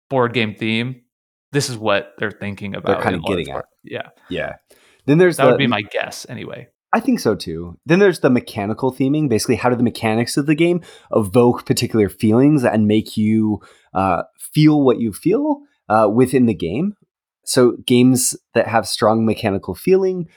board game theme, this is what they're thinking about. They're kind of getting at. Yeah. Yeah. Then there's that the, would be my guess anyway. I think so too. Then there's the mechanical theming. Basically, how do the mechanics of the game evoke particular feelings and make you uh, feel what you feel uh, within the game? So, games that have strong mechanical feeling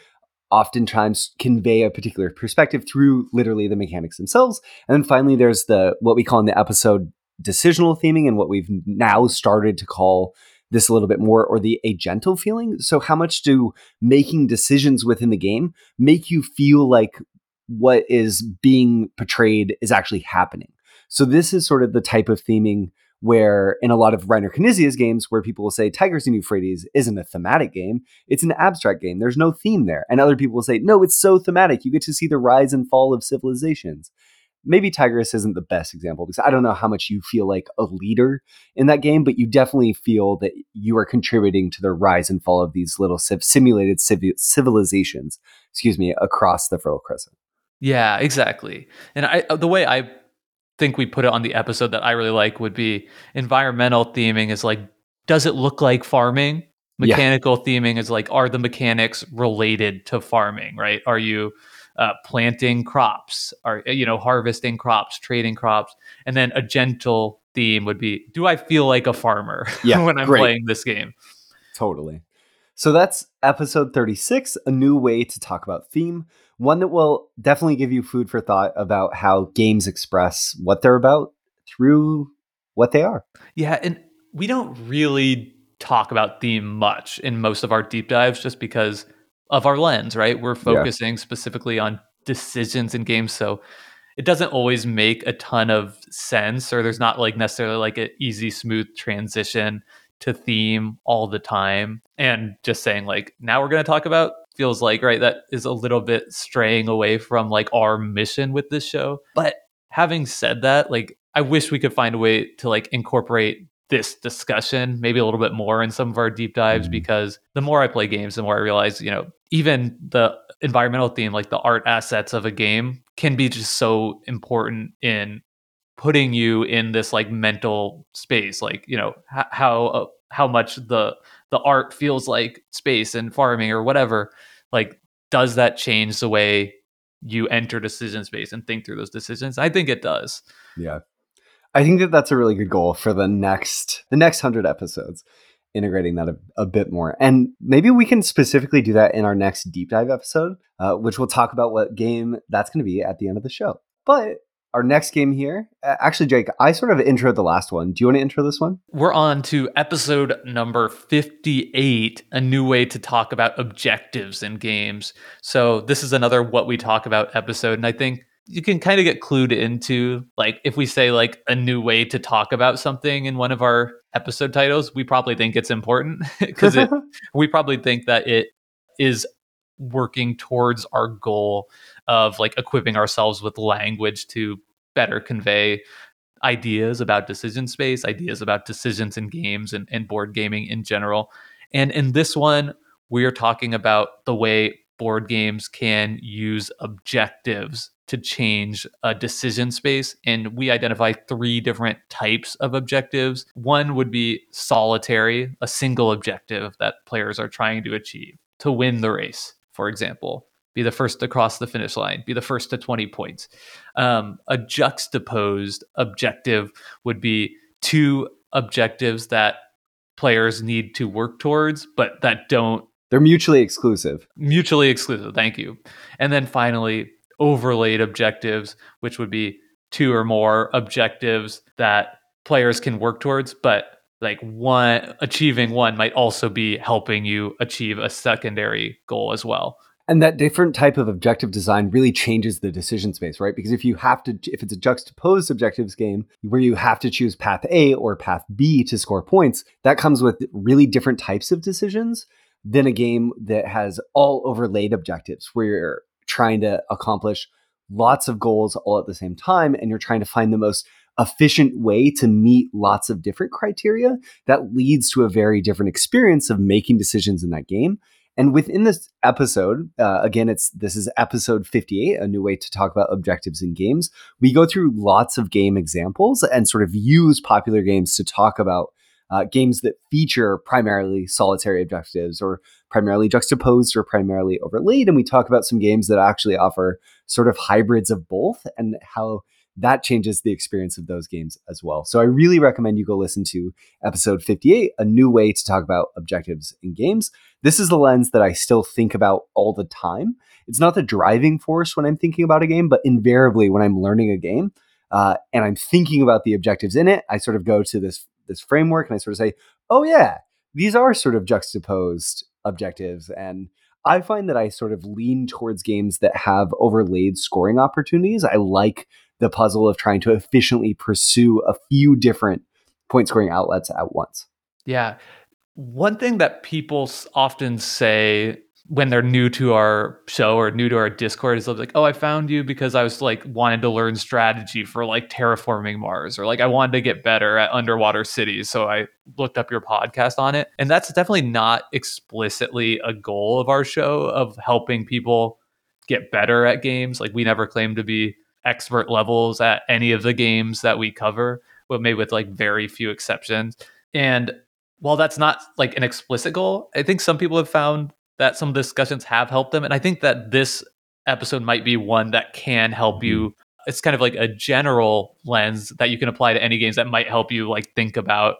oftentimes convey a particular perspective through literally the mechanics themselves. And then finally, there's the what we call in the episode decisional theming, and what we've now started to call this a little bit more or the agential feeling. So, how much do making decisions within the game make you feel like what is being portrayed is actually happening? So, this is sort of the type of theming where in a lot of Reiner Knizia's games, where people will say Tigris and Euphrates isn't a thematic game, it's an abstract game. There's no theme there. And other people will say, no, it's so thematic. You get to see the rise and fall of civilizations maybe Tigris isn't the best example because I don't know how much you feel like a leader in that game, but you definitely feel that you are contributing to the rise and fall of these little simulated civilizations, excuse me, across the Fertile Crescent. Yeah, exactly. And I, the way I think we put it on the episode that I really like would be environmental theming is like, does it look like farming? Mechanical yeah. theming is like, are the mechanics related to farming, right? Are you uh, planting crops or you know harvesting crops trading crops and then a gentle theme would be do I feel like a farmer <laughs> Yeah, when I'm great. playing this game? Totally. So that's episode 36, a new way to talk about theme, one that will definitely give you food for thought about how games express what they're about through what they are. Yeah, and we don't really talk about theme much in most of our deep dives just because of our lens, right? We're focusing specifically on decisions in games. So it doesn't always make a ton of sense, or there's not like necessarily like an easy, smooth transition to theme all the time. And just saying, like, now we're going to talk about feels like, right, that is a little bit straying away from like our mission with this show. But having said that, like, I wish we could find a way to like incorporate this discussion maybe a little bit more in some of our deep dives Mhm. because the more I play games, the more I realize, you know, even the environmental theme, like the art assets of a game, can be just so important in putting you in this like mental space like you know h- how uh, how much the the art feels like space and farming or whatever like does that change the way you enter decision space and think through those decisions i think it does Yeah. I think that that's a really good goal for the next the next 100 episodes integrating that a, a bit more. And maybe we can specifically do that in our next deep dive episode, uh, which we'll talk about what game that's going to be at the end of the show. But our next game here, actually, Jake, I sort of intro the last one. Do you want to intro this one? we're on to episode number 58 a new way to talk about objectives in games so this is another what we talk about episode and i think you can kind of get clued into like if we say like a new way to talk about something in one of our episode titles we probably think it's important <laughs> because it <laughs> we probably think that it is working towards our goal of like equipping ourselves with language to better convey ideas about decision space, ideas about decisions in games and, and board gaming in general. And in this one, we are talking about the way board games can use objectives to change a decision space. And we identify three different types of objectives. One would be solitary, a single objective that players are trying to achieve to win the race, for example. Be the first to cross the finish line, be the first to 20 points. Um, a juxtaposed objective would be two objectives that players need to work towards, but that don't They're mutually exclusive. mutually exclusive. Thank you. And then finally, overlaid objectives, which would be two or more objectives that players can work towards, but like one achieving one might also be helping you achieve a secondary goal as well. And that different type of objective design really changes the decision space, right? Because if you have to, if it's a juxtaposed objectives game where you have to choose path A or path B to score points, that comes with really different types of decisions than a game that has all overlaid objectives where you're trying to accomplish lots of goals all at the same time and you're trying to find the most efficient way to meet lots of different criteria that leads to a very different experience of making decisions in that game. And within this episode, uh, again, it's this is episode 58, a new way to talk about objectives in games. We go through lots of game examples and sort of use popular games to talk about uh, games that feature primarily solitary objectives or primarily juxtaposed or primarily overlaid. And we talk about some games that actually offer sort of hybrids of both and how that changes the experience of those games as well. So I really recommend you go listen to episode 58, a new way to talk about objectives in games. This is the lens that I still think about all the time. It's not the driving force when I'm thinking about a game, but invariably when I'm learning a game uh, and I'm thinking about the objectives in it, I sort of go to this this framework and I sort of say, oh yeah, these are sort of juxtaposed objectives and I find that I sort of lean towards games that have overlaid scoring opportunities. I like the puzzle of trying to efficiently pursue a few different point scoring outlets at once. Yeah. One thing that people often say when they're new to our show or new to our Discord is like, "Oh, I found you because I was like wanted to learn strategy for like terraforming Mars, or like I wanted to get better at underwater cities, so I looked up your podcast on it." And that's definitely not explicitly a goal of our show of helping people get better at games. Like we never claim to be expert levels at any of the games that we cover, but maybe with like very few exceptions. And while that's not like an explicit goal, I think some people have found that some discussions have helped them. And I think that this episode might be one that can help mm-hmm. you it's kind of like a general lens that you can apply to any games that might help you like think about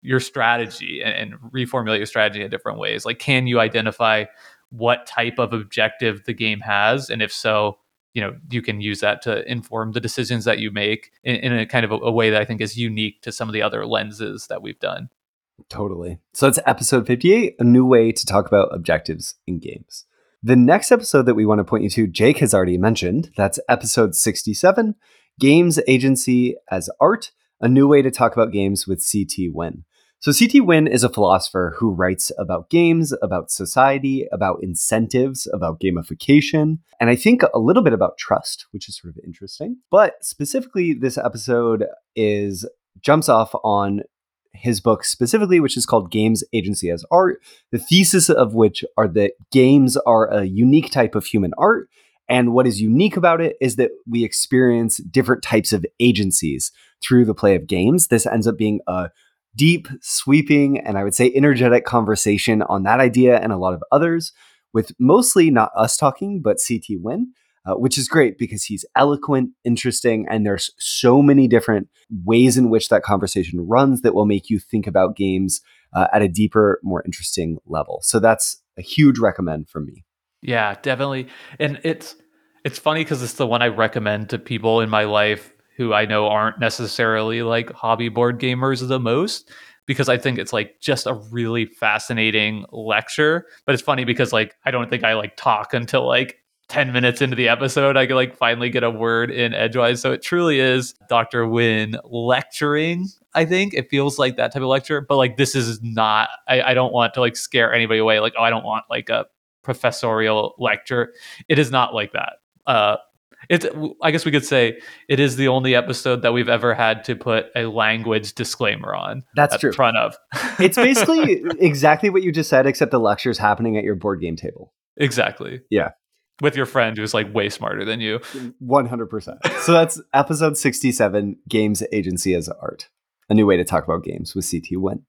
your strategy and, and reformulate your strategy in different ways. Like, can you identify what type of objective the game has, and if so, you know you can use that to inform the decisions that you make in, in a kind of a, a, way that i think is unique to some of the other lenses that we've done totally so it's episode 58 a new way to talk about objectives in games the next episode that we want to point you to jake has already mentioned that's episode 67 games agency as art a new way to talk about games with C. Thi Nguyen so, C. Thi Nguyen is a philosopher who writes about games, about society, about incentives, about gamification, and I think a little bit about trust, which is sort of interesting. But specifically, this episode is jumps off on his book specifically, which is called Games Agency as Art, the thesis of which are that games are a unique type of human art. And what is unique about it is that we experience different types of agencies through the play of games. This ends up being a deep, sweeping, and I would say energetic conversation on that idea and a lot of others, with mostly not us talking, but C. Thi Nguyen, uh, which is great because he's eloquent, interesting, and there's so many different ways in which that conversation runs that will make you think about games uh, at a deeper, more interesting level. So that's a huge recommend from me. Yeah, definitely. And it's it's funny because it's the one I recommend to people in my life who I know aren't necessarily like hobby board gamers the most because I think it's like just a really fascinating lecture. But it's funny because like I don't think I like talk until like 10 minutes into the episode. I can like finally get a word in edgewise. So it truly is Dr. Nguyen lecturing. I think it feels like that type of lecture, but like this is not, I, I don't want to like scare anybody away. Like, oh, I don't want like a professorial lecture. It is not like that. Uh, it's i guess we could say it is the only episode that we've ever had to put a language disclaimer on that's true front of it's basically <laughs> exactly what you just said except the lecture's happening at your board game table exactly yeah with your friend who's like way smarter than you 100% so that's episode 67 games agency as art a new way to talk about games with C. Thi Nguyen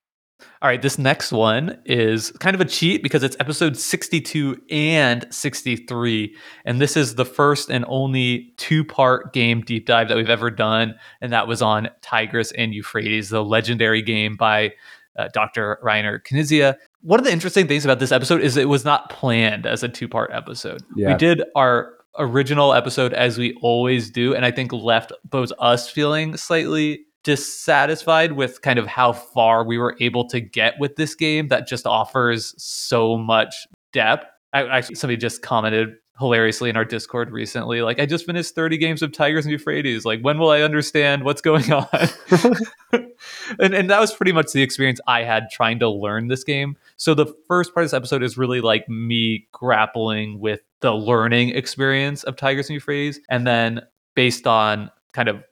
all right, this next one is kind of a cheat because it's episode 62 and 63. And this is the first and only two part game deep dive that we've ever done. And that was on Tigris and Euphrates, the legendary game by uh, Dr. Reiner Knizia. One of the interesting things about this episode is it was not planned as a two part episode. Yeah. We did our original episode as we always do. And I think left both us feeling slightly dissatisfied with kind of how far we were able to get with this game that just offers so much depth. I, actually, somebody just commented hilariously in our Discord recently, like, I just finished 30 games of Tigris and Euphrates. Like, when will I understand what's going on? <laughs> <laughs> and, and that was pretty much the experience I had trying to learn this game. So the first part of this episode is really like me grappling with the learning experience of Tigris and Euphrates. And then based on kind of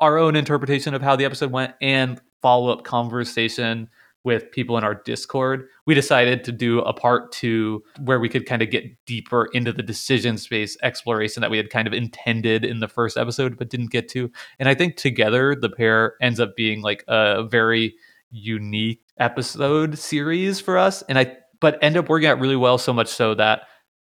our own interpretation of how the episode went and follow up conversation with people in our Discord, we decided to do a part two where we could kind of get deeper into the decision space exploration that we had kind of intended in the first episode, but didn't get to. And I think together, the pair ends up being like a very unique episode series for us. And I, but end up working out really well, so much so that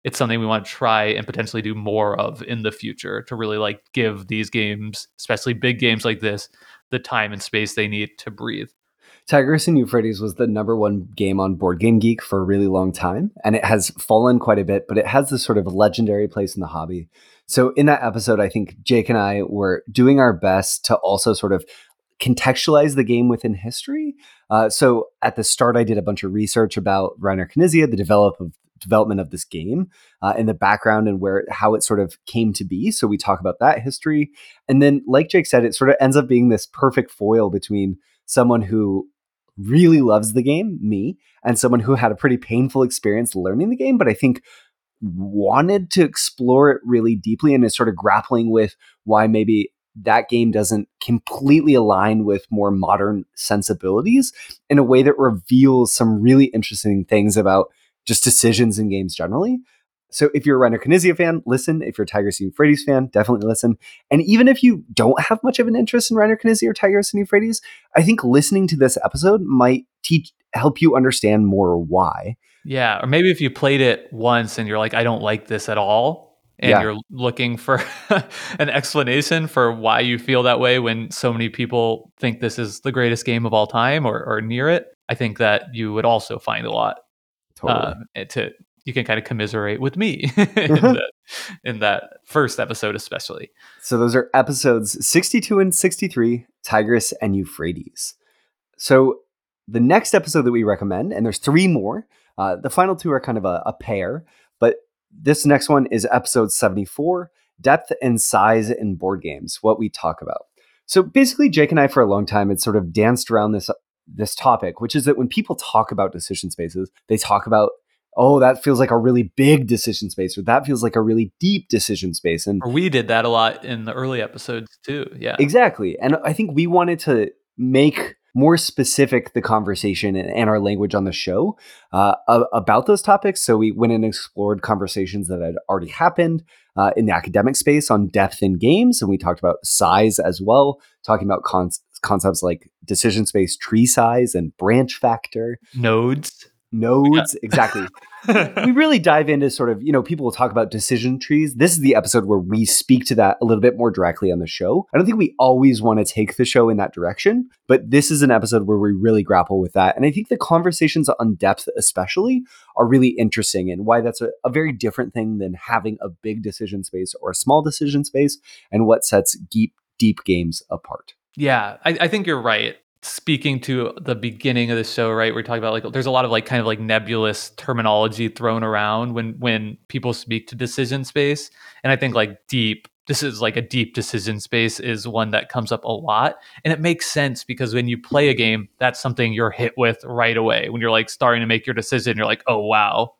it's something we want to try and potentially do more of in the future to really like give these games, especially big games like this, the time and space they need to breathe. Tigris and Euphrates was the number one game on Board Game Geek for a really long time, and it has fallen quite a bit, but it has this sort of legendary place in the hobby. So, in that episode, I think Jake and I were doing our best to also sort of contextualize the game within history. Uh, so, at the start, I did a bunch of research about Reiner Knizia, the developer of, development of this game uh, in the background and where how it sort of came to be. So we talk about that history, and then like Jake said, it sort of ends up being this perfect foil between someone who really loves the game, me, and someone who had a pretty painful experience learning the game, but I think wanted to explore it really deeply and is sort of grappling with why maybe that game doesn't completely align with more modern sensibilities in a way that reveals some really interesting things about just decisions in games generally. So if you're a Reiner Knizia fan, listen. If you're a Tigris and Euphrates fan, definitely listen. And even if you don't have much of an interest in Reiner Knizia or Tigris and Euphrates, I think listening to this episode might teach help you understand more why. Yeah, or maybe if you played it once and you're like, I don't like this at all, and Yeah. you're looking for <laughs> an explanation for why you feel that way when so many people think this is the greatest game of all time or, or near it, I think that you would also find a lot Totally. uh, to you can kind of commiserate with me <laughs> in, that, in that first episode especially So those are episodes 62 and 63, Tigris and Euphrates. So the next episode that we recommend, and there's three more, uh, the final two are kind of a, a pair, but this next one is episode 74, Depth and Size in Board Games, what we talk about. So basically, Jake and I, for a long time, had sort of danced around this this topic, which is that when people talk about decision spaces, they talk about, oh, that feels like a really big decision space, or that feels like a really deep decision space. And or we did that a lot in the early episodes too yeah Exactly. And I think we wanted to make more specific the conversation and, our language on the show uh, about those topics. So we went and explored conversations that had already happened uh, in the academic space on depth in games. And we talked about size as well, talking about con- concepts like decision space tree size and branch factor, nodes nodes. Exactly <laughs> we really dive into sort of, you know, people will talk about decision trees. This is the episode where we speak to that a little bit more directly on the show. I don't think we always want to take the show in that direction, but this is an episode where we really grapple with that. And I think the conversations on depth, especially, are really interesting and why that's a, a very different thing than having a big decision space or a small decision space and what sets deep, deep games apart. Yeah, I, I think you're right. Speaking to the beginning of the show, right? We're talking about like there's a lot of like kind of like nebulous terminology thrown around when when people speak to decision space, and I think like deep. This is like a deep decision space is one that comes up a lot, and it makes sense because when you play a game, that's something you're hit with right away. When you're like starting to make your decision, you're like, oh wow,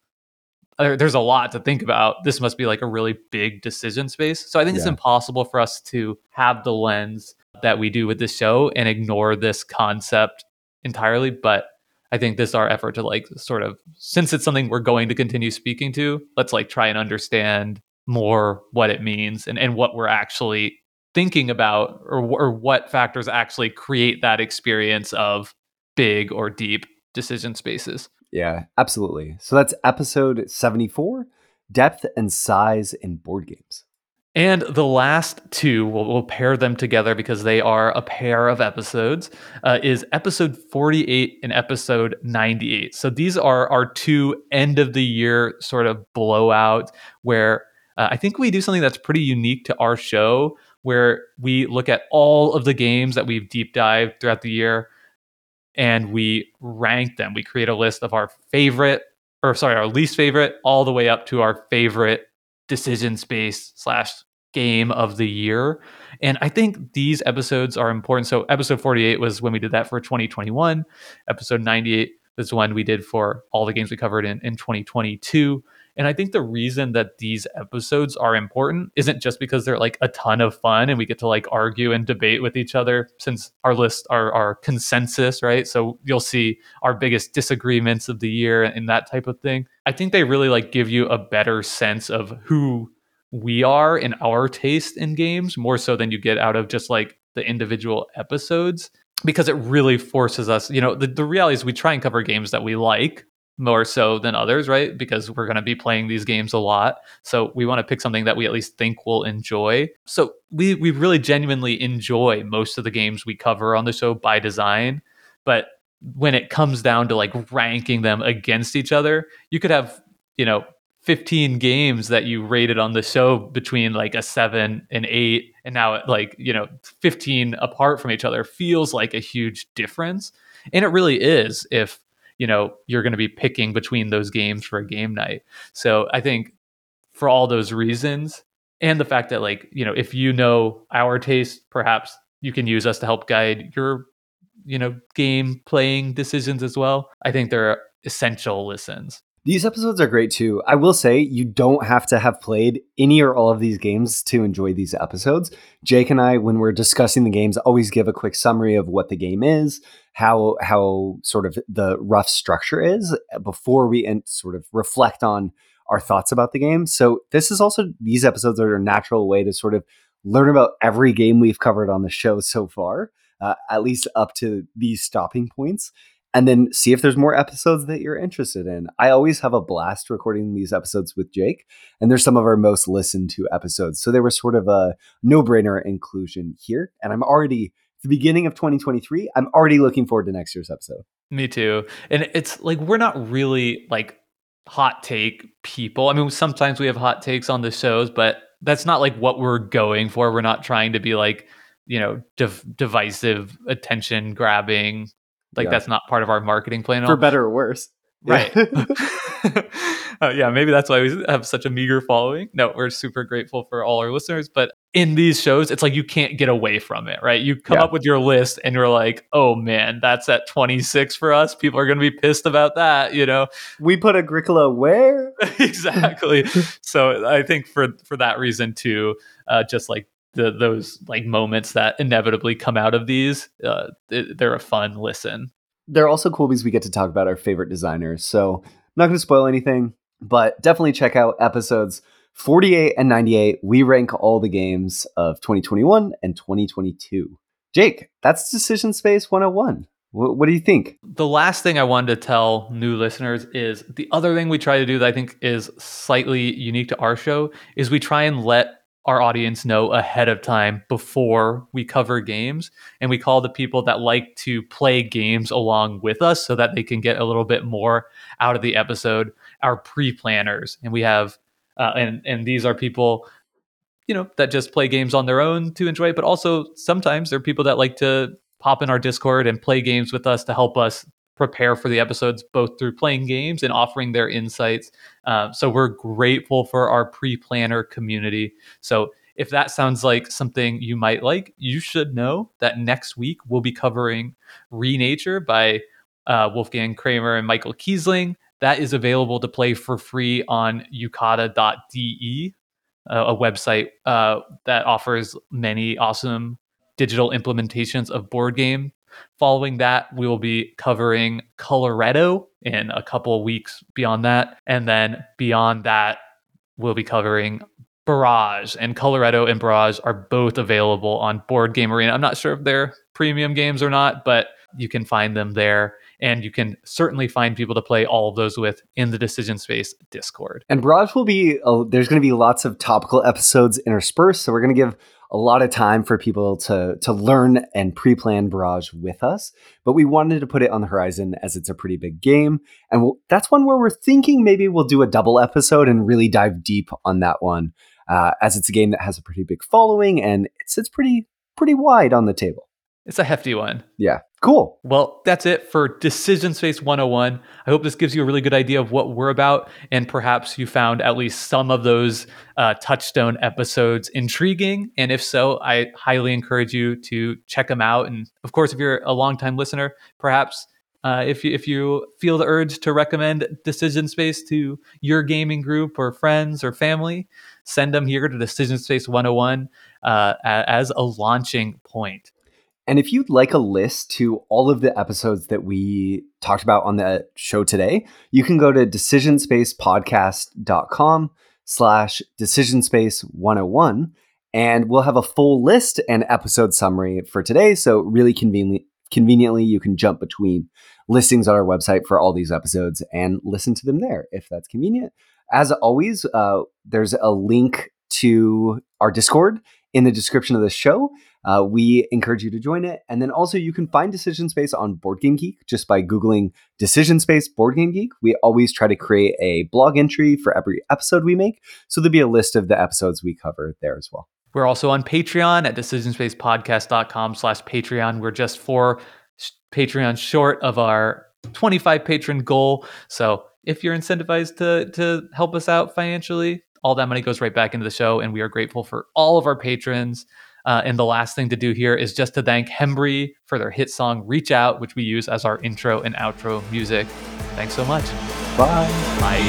there's a lot to think about. This must be like a really big decision space. So I think it's impossible for us to have the lens that we do with this show and ignore this concept entirely. But I think this is our effort to like sort of since it's something we're going to continue speaking to, let's like try and understand more what it means and, and what we're actually thinking about or, or what factors actually create that experience of big or deep decision spaces. Yeah, absolutely. So that's episode 74 Depth and Size in Board Games. And the last two, we'll, we'll pair them together because they are a pair of episodes, uh, is episode 48 and episode 98. So these are our two end of the year sort of blowout where uh, I think we do something that's pretty unique to our show where we look at all of the games that we've deep dived throughout the year and we rank them. We create a list of our favorite, or sorry, our least favorite, all the way up to our favorite decision space slash game of the year. And I think these episodes are important. So episode 48 was when we did that for 2021. Episode 98 is one we did for all the games we covered in, in 2022. And I think the reason that these episodes are important isn't just because they're like a ton of fun and we get to like argue and debate with each other since our lists are our consensus, right? So you'll see our biggest disagreements of the year and that type of thing. I think they really like give you a better sense of who we are in our taste in games more so than you get out of just like the individual episodes because it really forces us, you know, the, the reality is we try and cover games that we like more so than others, right? Because we're going to be playing these games a lot. So we want to pick something that we at least think we'll enjoy. So we we really genuinely enjoy most of the games we cover on the show by design, but when it comes down to like ranking them against each other, you could have, you know, 15 games that you rated on the show between like a 7 and 8 and now like, you know, 15 apart from each other feels like a huge difference. And it really is if you know you're going to be picking between those games for a game night. So i think for all those reasons and the fact that like you know if you know our taste perhaps you can use us to help guide your you know game playing decisions as well. I think they're essential listens These episodes are great too. I will say you don't have to have played any or all of these games to enjoy these episodes. Jake and I, when we're discussing the games, always give a quick summary of what the game is, how how sort of the rough structure is before we sort of reflect on our thoughts about the game. So this is also these episodes are a natural way to sort of learn about every game we've covered on the show so far, uh, at least up to these stopping points and then see if there's more episodes that you're interested in. I always have a blast recording these episodes with Jake, and they're some of our most listened to episodes. So they were sort of a no brainer inclusion here. And I'm already, the beginning of 2023, I'm already looking forward to next year's episode. Me too. And it's like, we're not really like hot take people. I mean, sometimes we have hot takes on the shows, but that's not like what we're going for. We're not trying to be like, you know, div- divisive, attention grabbing like yeah. that's not part of our marketing plan. For better or worse. Right. <laughs> <laughs> uh, yeah, maybe that's why we have such a meager following. No, we're super grateful for all our listeners. But in these shows, it's like you can't get away from it, right? You come yeah. up with your list and you're like, oh man, that's at 26 for us. People are going to be pissed about that, you know? We put Agricola where? <laughs> exactly. so I think for, for that reason, too, uh, just like the those like moments that inevitably come out of these uh, they're a fun listen. They're also cool because we get to talk about our favorite designers so I'm not going to spoil anything but definitely check out episodes 48 and 98 we rank all the games of 2021 and 2022 jake that's decision space 101 what, do you think? The last thing I wanted to tell new listeners is the other thing we try to do that I think is slightly unique to our show is we try and let our audience know ahead of time before we cover games. And we call the people that like to play games along with us so that they can get a little bit more out of the episode, our pre planners. And we have, uh, and, and these are people, you know, that just play games on their own to enjoy but also sometimes there are people that like to pop in our Discord and play games with us to help us prepare for the episodes both through playing games and offering their insights. Uh, so we're grateful for our pre-planner community. So if that sounds like something you might like, you should know that next week we'll be covering Renature by uh, Wolfgang Kramer and Michael Kiesling. That is available to play for free on yucata.de, uh, a website uh, that offers many awesome digital implementations of board game Following that, we will be covering Colorado in a couple weeks beyond that. And then beyond that, we'll be covering Barrage. And Colorado and Barrage are both available on Board Game Arena. I'm not sure if they're premium games or not, but you can find them there. And you can certainly find people to play all of those with in the Decision Space Discord. And Barrage will be, uh, there's going to be lots of topical episodes interspersed. So we're going to give a lot of time for people to to learn and pre-plan Barrage with us, but we wanted to put it on the horizon as it's a pretty big game, and we'll, that's one where we're thinking maybe we'll do a double episode and really dive deep on that one, uh, as it's a game that has a pretty big following and it sits pretty pretty wide on the table. It's a hefty one. Yeah. Cool. Well, that's it for Decision Space 101. I hope this gives you a really good idea of what we're about, and perhaps you found at least some of those uh, touchstone episodes intriguing. And if so, I highly encourage you to check them out. And of course, if you're a longtime listener, perhaps uh, if you if you feel the urge to recommend Decision Space to your gaming group or friends or family, send them here to Decision Space 101 uh, as a launching point. And if you'd like a list to all of the episodes that we talked about on the show today, you can go to decisionspacepodcast.com slash decisionspace101 and we'll have a full list and episode summary for today. So really conveniently, conveniently, you can jump between listings on our website for all these episodes and listen to them there if that's convenient. As always, uh, there's a link to our Discord in the description of the show. Uh, we encourage you to join it. And then also, you can find Decision Space on Board Game Geek just by Googling Decision Space Board Game Geek. We always try to create a blog entry for every episode we make. So there'll be a list of the episodes we cover there as well. We're also on Patreon at decisionspacepodcast.com slash Patreon. We're just four Patreon short of our 25 patron goal. So if you're incentivized to, to help us out financially, all that money goes right back into the show. And we are grateful for all of our patrons. Uh, and the last thing to do here is just to thank Hembree for their hit song Reach Out, which we use as our intro and outro music. Thanks so much. Bye. Bye.